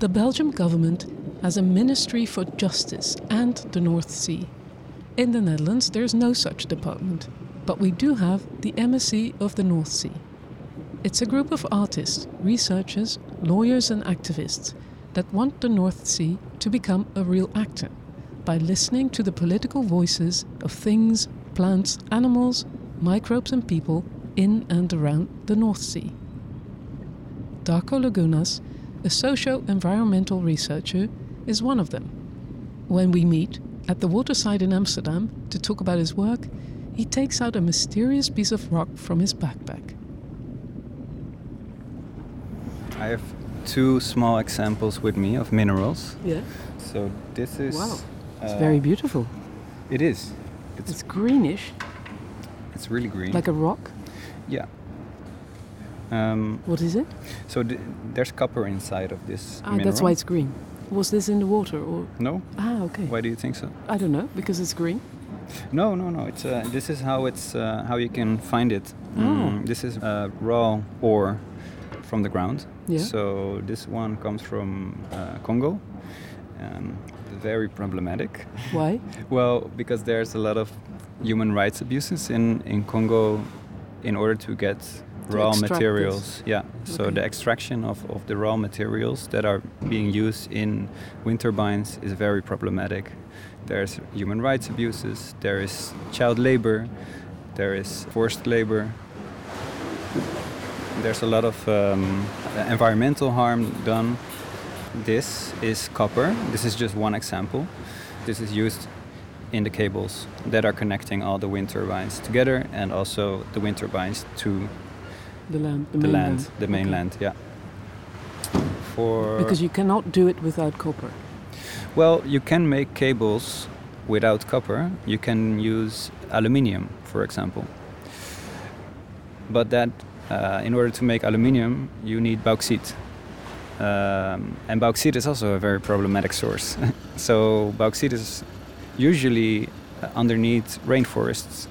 The Belgian government has a Ministry for Justice and the North Sea. In the Netherlands, there's no such department, but we do have the Embassy of the North Sea. It's a group of artists, researchers, lawyers, and activists that want the North Sea to become a real actor by listening to the political voices of things, plants, animals, microbes, and people in and around the North Sea. Darko Lagunas, a socio environmental researcher, is one of them. When we meet at the waterside in Amsterdam to talk about his work, he takes out a mysterious piece of rock from his backpack. I have two small examples with me of minerals. Yeah. So this is. Wow. It's uh, very beautiful. It is. It's It's greenish, it's really green. like a rock. yeah. Um, What is it? so th- there's copper inside of this Ah, mineral. that's why it's green. Was this in the water or? No. Ah, okay. Why do you think so? I don't know because it's green. No, no, no. It's uh, this is how it's uh, how you can find it. Oh. Mm, this is uh, raw ore from the ground. Yeah. So this one comes from uh, Congo. Um, very problematic. Why? Well, because there's a lot of human rights abuses in, in Congo in order to get raw materials. this. Yeah. So Okay. the extraction of, of the raw materials that are being used in wind turbines is very problematic. There's human rights abuses, there is child labor, there is forced labor. There's a lot of um, environmental harm done. This is copper. This is just one example. This is used in the cables that are connecting all the wind turbines together and also the wind turbines to The land. The, the mainland. land, the Okay. mainland, yeah. For Because you cannot do it without copper. well, you can make cables without copper. You can use aluminium, for example. But that, uh, in order to make aluminium, you need bauxite. Um, and bauxite is also a very problematic source. so bauxite is usually underneath rainforests.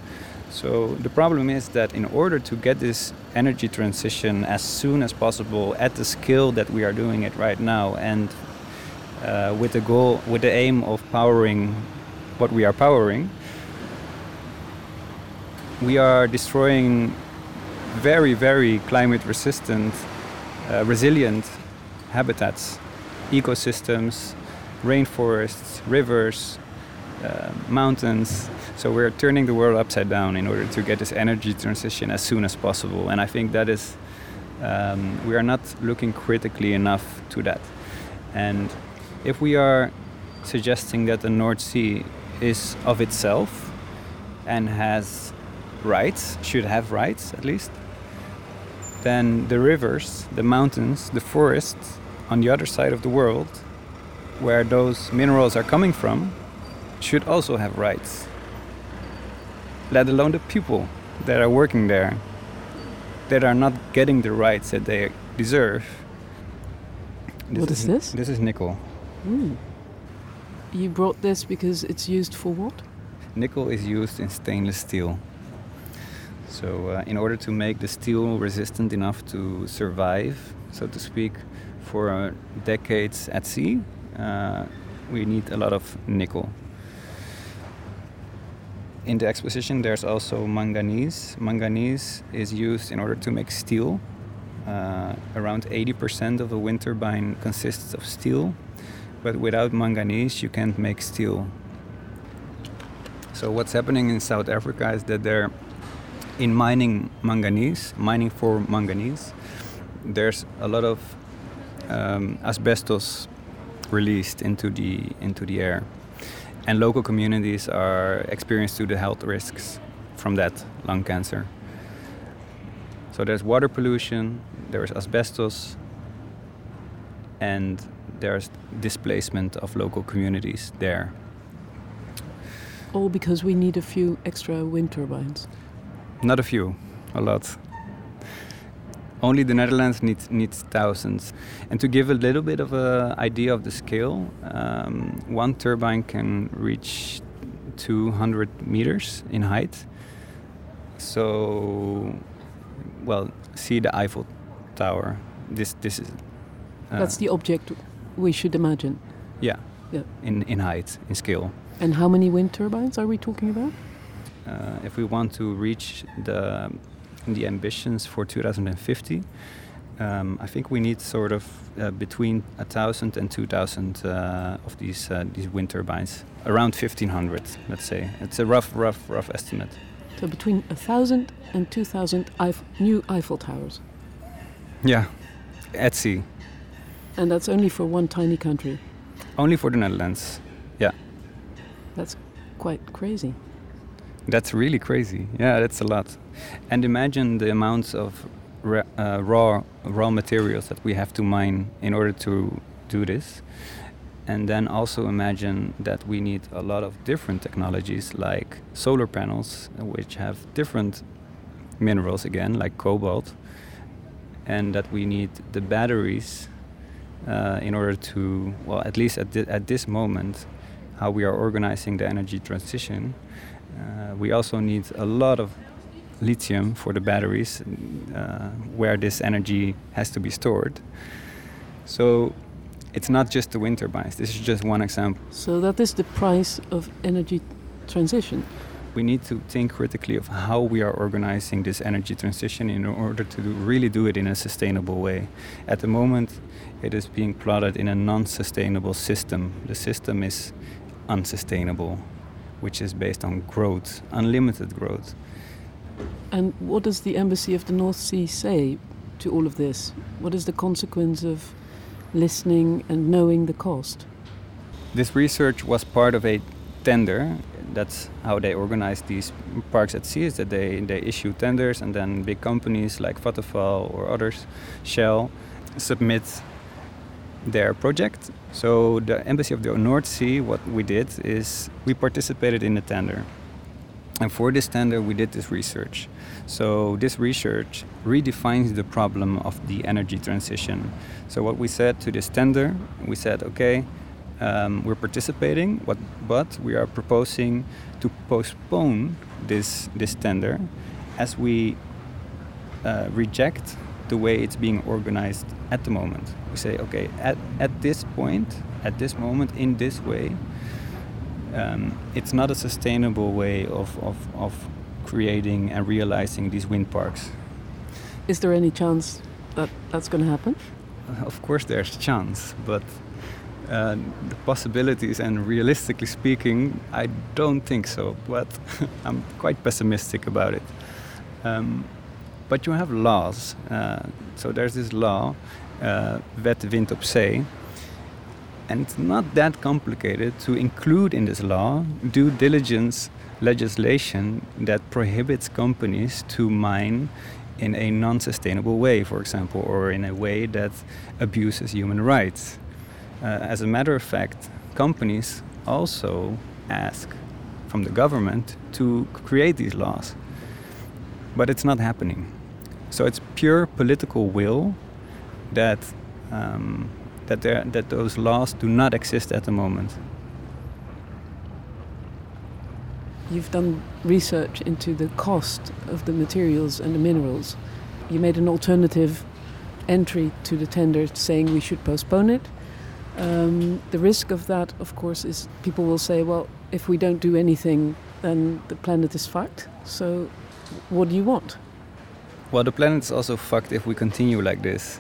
So the problem is that in order to get this energy transition as soon as possible at the scale that we are doing it right now, and uh, with the goal, with the aim of powering what we are powering, we are destroying very, very climate resistant, uh, resilient habitats, ecosystems, rainforests, rivers, uh, mountains. So we're turning the world upside down in order to get this energy transition as soon as possible. And I think that is, um, we are not looking critically enough to that. And if we are suggesting that the North Sea is of itself and has rights, should have rights at least, then the rivers, the mountains, the forests on the other side of the world, where those minerals are coming from, should also have rights. Let alone the people that are working there, that are not getting the rights that they deserve. What is this? This is nickel. Mm. You brought this because it's used for what? Nickel is used in stainless steel. So, uh, in order to make the steel resistant enough to survive, so to speak, for uh, decades at sea, uh, we need a lot of nickel. In the exposition, there's also manganese. Manganese is used in order to make steel. Uh, around 80% of a wind turbine consists of steel, but without manganese, you can't make steel. So what's happening in South Africa is that they're in mining manganese, mining for manganese. There's a lot of um, asbestos released into the into the air, and local communities are experienced to the health risks from that lung cancer. So there's water pollution, there's asbestos, and there's displacement of local communities there. All because we need a few extra wind turbines. Not a few, a lot. Only the Netherlands needs needs thousands. And to give a little bit of an idea of the scale, um, one turbine can reach 200 meters in height. So, well, see the Eiffel Tower. This this is. uh, That's the object we should imagine. Yeah. Yeah. In in height, in scale. And how many wind turbines are we talking about? Uh, if we want to reach the the ambitions for 2050, um, I think we need sort of uh, between a thousand and two thousand uh, of these uh, these wind turbines, around 1500, let's say. It's a rough, rough, rough estimate. So between a thousand and two thousand Eif- new Eiffel towers, Yeah, at sea, and that's only for one tiny country. only for the Netherlands. Yeah. That's quite crazy. That's really crazy. Yeah, that's a lot. And imagine the amounts of ra- uh, raw raw materials that we have to mine in order to do this. And then also imagine that we need a lot of different technologies like solar panels, which have different minerals again, like cobalt, and that we need the batteries uh, in order to, well, at least at, thi- at this moment, how we are organizing the energy transition. Uh, we also need a lot of lithium for the batteries, uh, where this energy has to be stored. So it's not just the wind turbines. This is just one example. So that is the price of energy transition. We need to think critically of how we are organizing this energy transition in order to do, really do it in a sustainable way. At the moment, it is being plotted in a non-sustainable system. The system is unsustainable, which is based on growth, unlimited growth. And what does the Embassy of the North Sea say to all of this? What is the consequence of listening and knowing the cost? This research was part of a tender. That's how they organize these parks at sea. Is that they, they issue tenders and then big companies like Vattenfall or others, Shell, submit their project. So the Embassy of the North Sea, what we did is we participated in the tender. And for this tender, we did this research. So this research redefines the problem of the energy transition. So what we said to this tender, we said, okay, um, we're participating, but, but we are proposing to postpone this this tender, as we uh, reject the way it's being organized at the moment. We say, okay, at, at this point, at this moment, in this way, um, it's not a sustainable way of, of, of creating and realizing these wind parks. Is there any chance that that's going to happen? Of course, there's chance, but uh, the possibilities and realistically speaking, I don't think so. But I'm quite pessimistic about it. Um, but you have laws. Uh, so there's this law, uh, Wet Wind op Zee, and it's not that complicated to include in this law due diligence legislation that prohibits companies to mine in a non-sustainable way, for example, or in a way that abuses human rights. Uh, as a matter of fact, companies also ask from the government to create these laws, but it's not happening. So it's pure political will that um, that there, that those laws do not exist at the moment. You've done research into the cost of the materials and the minerals. You made an alternative entry to the tender saying we should postpone it. Um, the risk of that, of course, is people will say, well, if we don't do anything, then the planet is fucked. So, what do you want? Well, the planet is also fucked if we continue like this.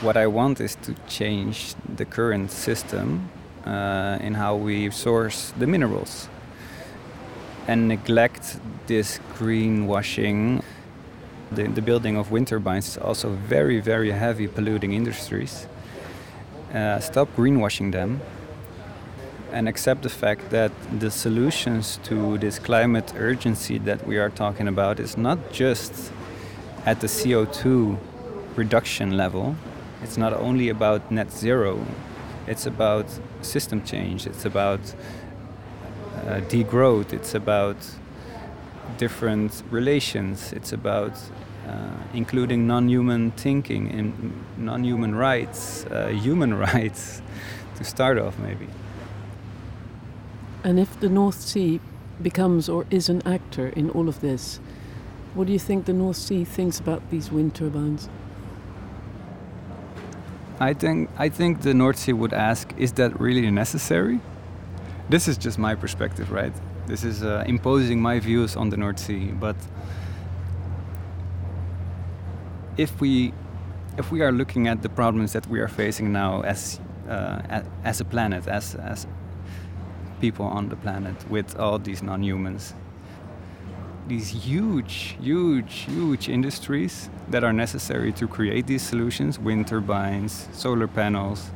What I want is to change the current system uh, in how we source the minerals and neglect this greenwashing. The, the building of wind turbines is also very, very heavy polluting industries. Uh, stop greenwashing them and accept the fact that the solutions to this climate urgency that we are talking about is not just at the CO2 reduction level. It's not only about net zero, it's about system change, it's about uh, degrowth, it's about different relations, it's about uh, including non-human thinking and non-human rights, uh, human rights, to start off maybe. And if the North Sea becomes or is an actor in all of this, what do you think the North Sea thinks about these wind turbines? I think I think the North Sea would ask, is that really necessary? This is just my perspective, right? This is uh, imposing my views on the North Sea, but if we if we are looking at the problems that we are facing now as uh, as a planet, as as people on the planet, with all these non-humans, these huge, huge, huge industries that are necessary to create these solutions wind turbines, solar panels.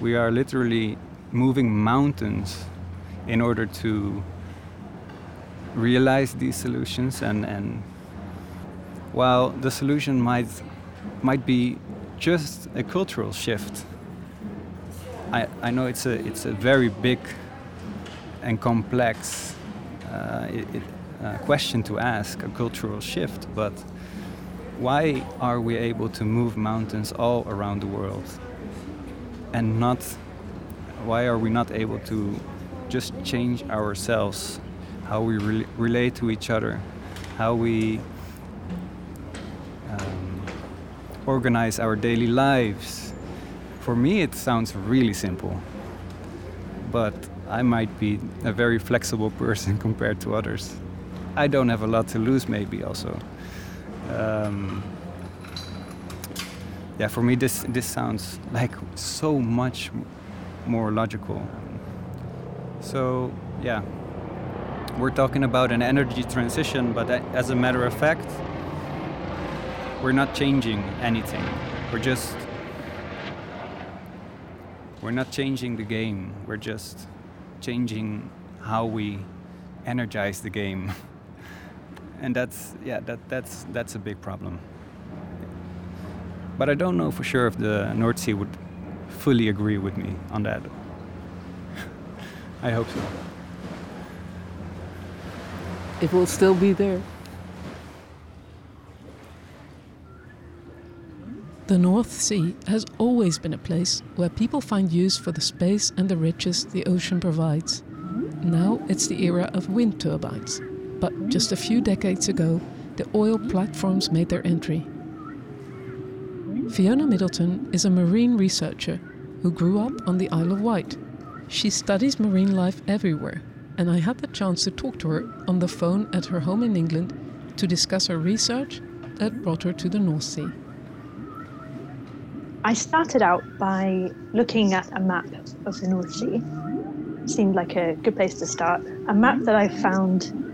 We are literally moving mountains in order to realize these solutions and, and while the solution might might be just a cultural shift I, I know it's a it's a very big and complex uh, it, it, uh, question to ask a cultural shift but why are we able to move mountains all around the world? And not why are we not able to just change ourselves how we re relate to each other how we um, organize our daily lives? For me it sounds really simple but i might be a very flexible person compared to others i don't have a lot to lose maybe also um, yeah, for me this this sounds like so much more logical. So yeah, we're talking about an energy transition, but as a matter of fact, we're not changing anything. We're just we're not changing the game. We're just changing how we energize the game. and that's yeah that that's that's a big problem but i don't know for sure if the north sea would fully agree with me on that i hope so it will still be there The North Sea has always been a place where people find use for the space and the riches the ocean provides. Now it's the era of wind turbines. But just a few decades ago, the oil platforms made their entry. Fiona Middleton is a marine researcher who grew up on the Isle of Wight. She studies marine life everywhere, and I had the chance to talk to her on the phone at her home in England to discuss her research that brought her to the North Sea. I started out by looking at a map of the North Sea. Seemed like a good place to start. A map that I found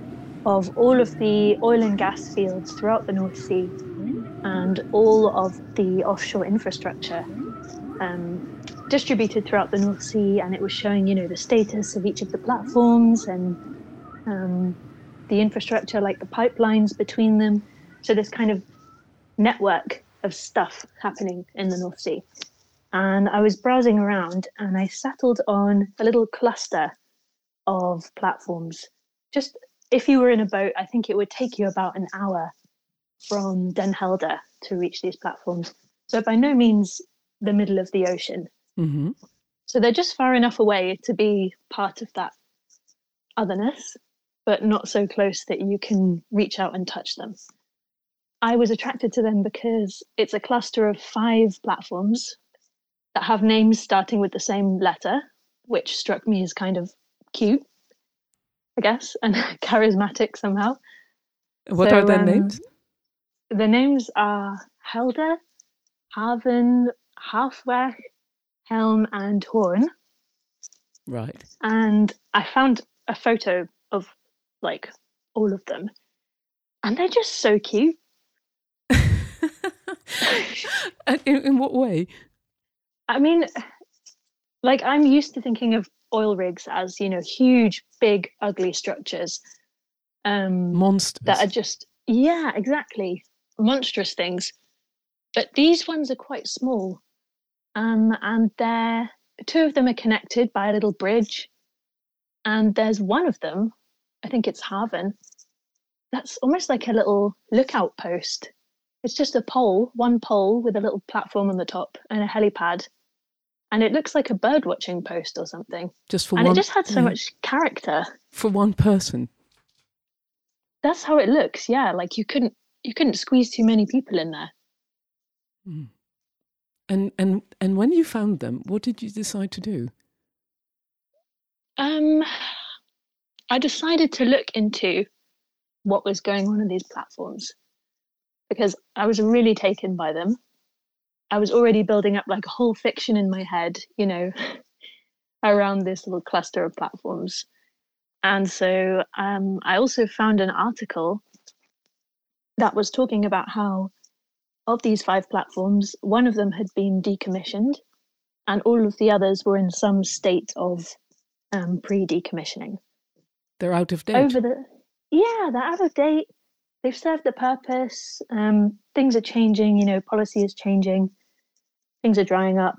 of all of the oil and gas fields throughout the North Sea and all of the offshore infrastructure um, distributed throughout the North Sea, and it was showing, you know, the status of each of the platforms and um, the infrastructure, like the pipelines between them. So this kind of network of stuff happening in the North Sea. And I was browsing around, and I settled on a little cluster of platforms just if you were in a boat, I think it would take you about an hour from Den Helder to reach these platforms. So by no means the middle of the ocean. Mm-hmm. So they're just far enough away to be part of that otherness, but not so close that you can reach out and touch them. I was attracted to them because it's a cluster of five platforms that have names starting with the same letter, which struck me as kind of cute. I guess, and charismatic somehow. What so, are their um, names? The names are Helder, Haven, Halfweg, Helm, and Horn. Right. And I found a photo of like all of them, and they're just so cute. in, in what way? I mean, like I'm used to thinking of oil rigs as you know huge big ugly structures um monsters. that are just yeah exactly monstrous things. But these ones are quite small um and they're two of them are connected by a little bridge and there's one of them i think it's haven that's almost like a little lookout post. It's just a pole one pole with a little platform on the top and a helipad and it looks like a bird watching post or something. Just for and one, it just had so yeah. much character for one person. That's how it looks. Yeah, like you couldn't you couldn't squeeze too many people in there. Mm. And and and when you found them, what did you decide to do? Um, I decided to look into what was going on in these platforms because I was really taken by them. I was already building up like a whole fiction in my head, you know, around this little cluster of platforms. And so um, I also found an article that was talking about how, of these five platforms, one of them had been decommissioned, and all of the others were in some state of um, pre decommissioning. They're out of date. Over the yeah, they're out of date. They've served the purpose. Um, things are changing. You know, policy is changing. Things are drying up,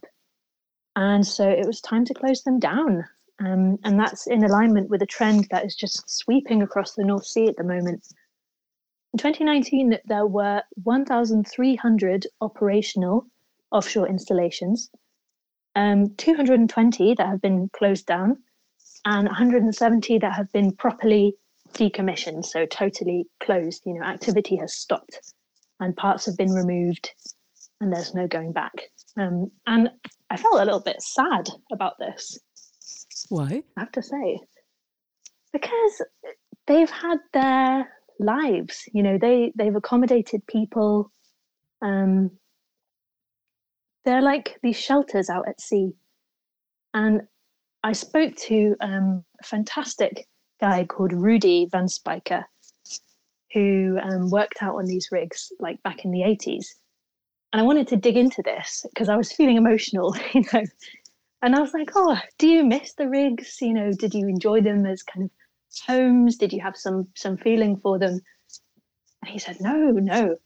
and so it was time to close them down. Um, and that's in alignment with a trend that is just sweeping across the North Sea at the moment. In 2019, there were 1,300 operational offshore installations, um, 220 that have been closed down, and 170 that have been properly decommissioned, so totally closed. You know, activity has stopped and parts have been removed and there's no going back. Um, and I felt a little bit sad about this. Why? I have to say. Because they've had their lives, you know, they, they've accommodated people. Um, they're like these shelters out at sea. And I spoke to um, a fantastic guy called Rudy Van Spijker, who um, worked out on these rigs like back in the 80s. And I wanted to dig into this because I was feeling emotional, you know. And I was like, oh, do you miss the rigs? You know, did you enjoy them as kind of homes? Did you have some some feeling for them? And he said, no, no,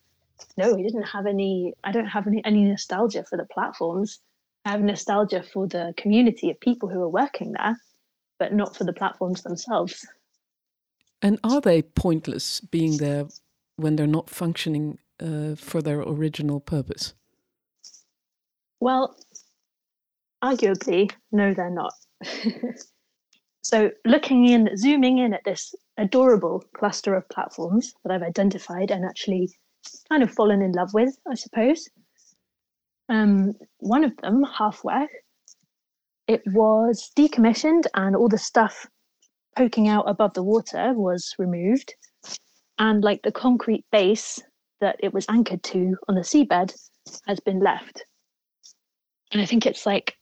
no, he didn't have any, I don't have any, any nostalgia for the platforms. I have nostalgia for the community of people who are working there, but not for the platforms themselves. And are they pointless being there when they're not functioning uh, for their original purpose? Well, arguably, no, they're not. so, looking in, zooming in at this adorable cluster of platforms that I've identified and actually kind of fallen in love with, I suppose. Um, one of them, Halfweg, it was decommissioned and all the stuff poking out above the water was removed. And like the concrete base that it was anchored to on the seabed has been left. And I think it's like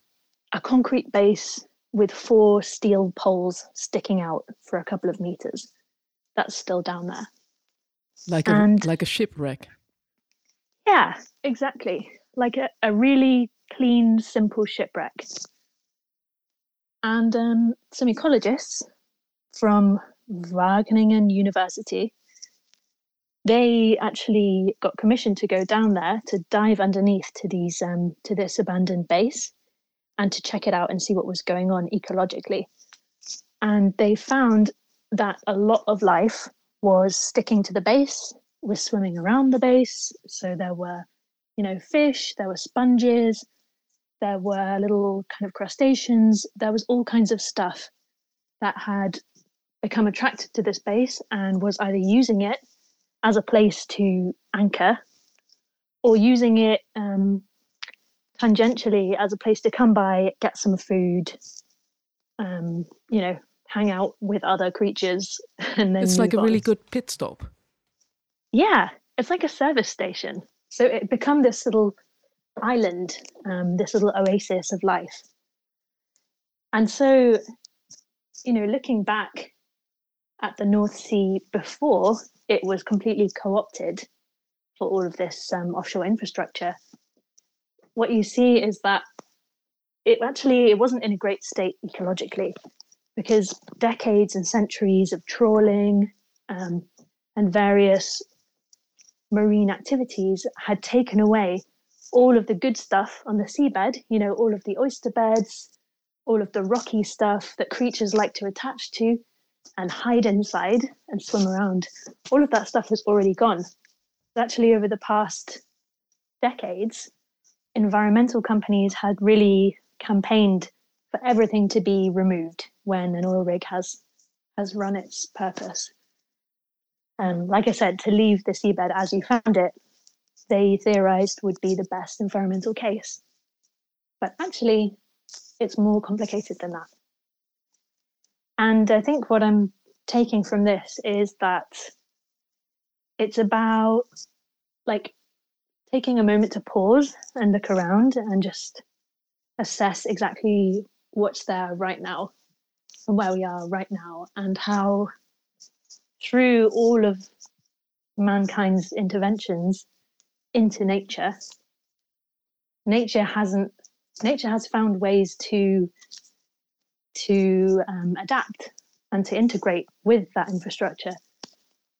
a concrete base with four steel poles sticking out for a couple of meters. That's still down there. Like a and, like a shipwreck. Yeah, exactly. Like a, a really clean, simple shipwreck. And um, some ecologists from Wageningen University they actually got commissioned to go down there to dive underneath to these um, to this abandoned base and to check it out and see what was going on ecologically. And they found that a lot of life was sticking to the base, was swimming around the base. So there were, you know, fish, there were sponges, there were little kind of crustaceans, there was all kinds of stuff that had become attracted to this base and was either using it as a place to anchor or using it um, tangentially as a place to come by, get some food, um, you know, hang out with other creatures, and then it's like a on. really good pit stop. Yeah, it's like a service station. So it become this little island, um, this little oasis of life. And so, you know, looking back at the North Sea before it was completely co-opted for all of this um, offshore infrastructure, what you see is that it actually it wasn't in a great state ecologically because decades and centuries of trawling um, and various marine activities had taken away all of the good stuff on the seabed, you know, all of the oyster beds, all of the rocky stuff that creatures like to attach to and hide inside and swim around. All of that stuff was already gone. Actually, over the past decades, environmental companies had really campaigned for everything to be removed when an oil rig has has run its purpose. Um, like I said, to leave the seabed as you found it, they theorized would be the best environmental case. But actually, it's more complicated than that. And I think what I'm taking from this is that it's about like taking a moment to pause and look around and just assess exactly what's there right now and where we are right now and how through all of mankind's interventions into nature. Nature hasn't nature has found ways to to um, adapt and to integrate with that infrastructure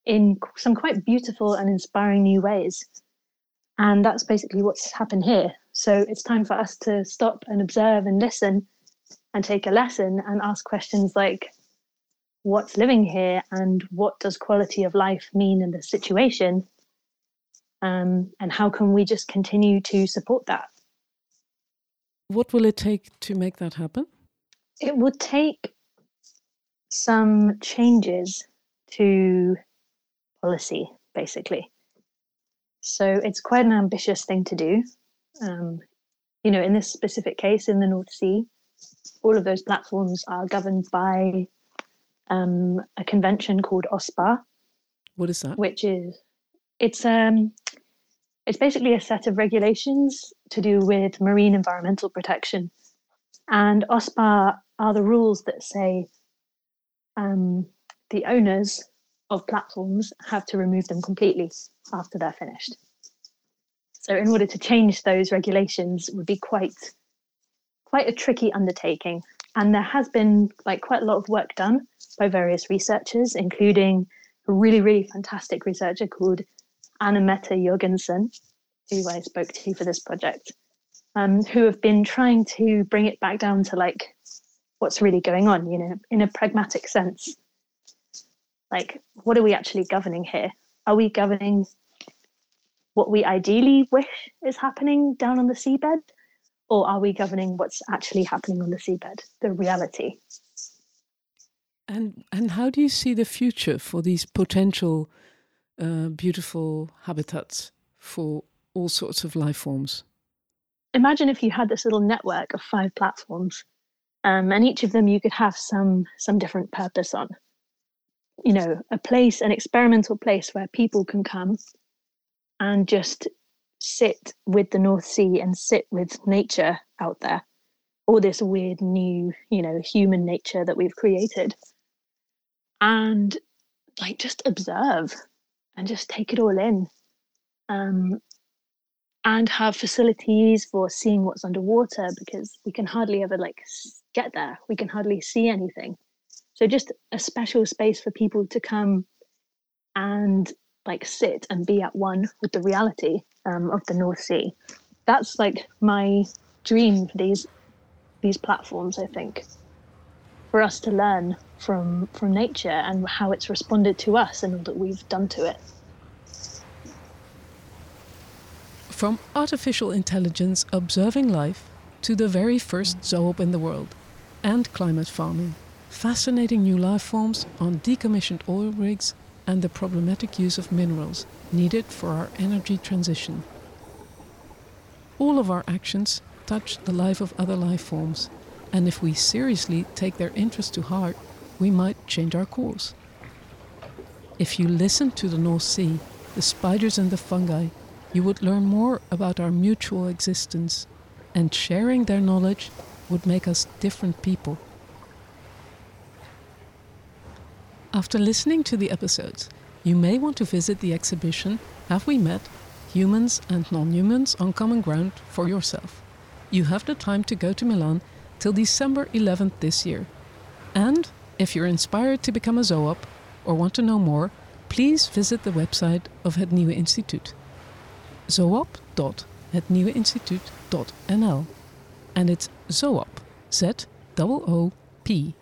in some quite beautiful and inspiring new ways. And that's basically what's happened here. So it's time for us to stop and observe and listen and take a lesson and ask questions like what's living here and what does quality of life mean in the situation um, and how can we just continue to support that what will it take to make that happen it would take some changes to policy basically so it's quite an ambitious thing to do um, you know in this specific case in the north sea all of those platforms are governed by um, a convention called OSPAR. What is that? Which is it's um it's basically a set of regulations to do with marine environmental protection. And OSPAR are the rules that say um, the owners of platforms have to remove them completely after they're finished. So, in order to change those regulations, would be quite quite a tricky undertaking. And there has been like quite a lot of work done by various researchers, including a really, really fantastic researcher called Anna Mette Jorgensen, who I spoke to for this project, um, who have been trying to bring it back down to like what's really going on, you know, in a pragmatic sense. Like, what are we actually governing here? Are we governing what we ideally wish is happening down on the seabed? or are we governing what's actually happening on the seabed, the reality? And and how do you see the future for these potential uh, beautiful habitats for all sorts of life forms? Imagine if you had this little network of five platforms, um, and each of them you could have some some different purpose on. You know, a place, an experimental place where people can come and just sit with the North Sea and sit with nature out there, or this weird new, you know, human nature that we've created. And like just observe and just take it all in. Um, and have facilities for seeing what's underwater because we can hardly ever like get there. We can hardly see anything. So just a special space for people to come and like sit and be at one with the reality um, of the North Sea. That's like my dream for these these platforms. I think for us to learn from from nature and how it's responded to us and all that we've done to it. From artificial intelligence observing life to the very first zoop in the world and climate farming, fascinating new life forms on decommissioned oil rigs and the problematic use of minerals needed for our energy transition. All of our actions touch the life of other life forms, and if we seriously take their interest to heart, we might change our course. If you listen to the North Sea, the spiders and the fungi, you would learn more about our mutual existence, and sharing their knowledge would make us different people. After listening to the episodes, you may want to visit the exhibition Have We Met? Humans and Non Humans on Common Ground for yourself. You have the time to go to Milan till December 11th this year. And if you're inspired to become a zoop or want to know more, please visit the website of Het Nieuwe Instituut. zoop.hetnieuweinstituut.nl And it's zoop, Z-O-O-P.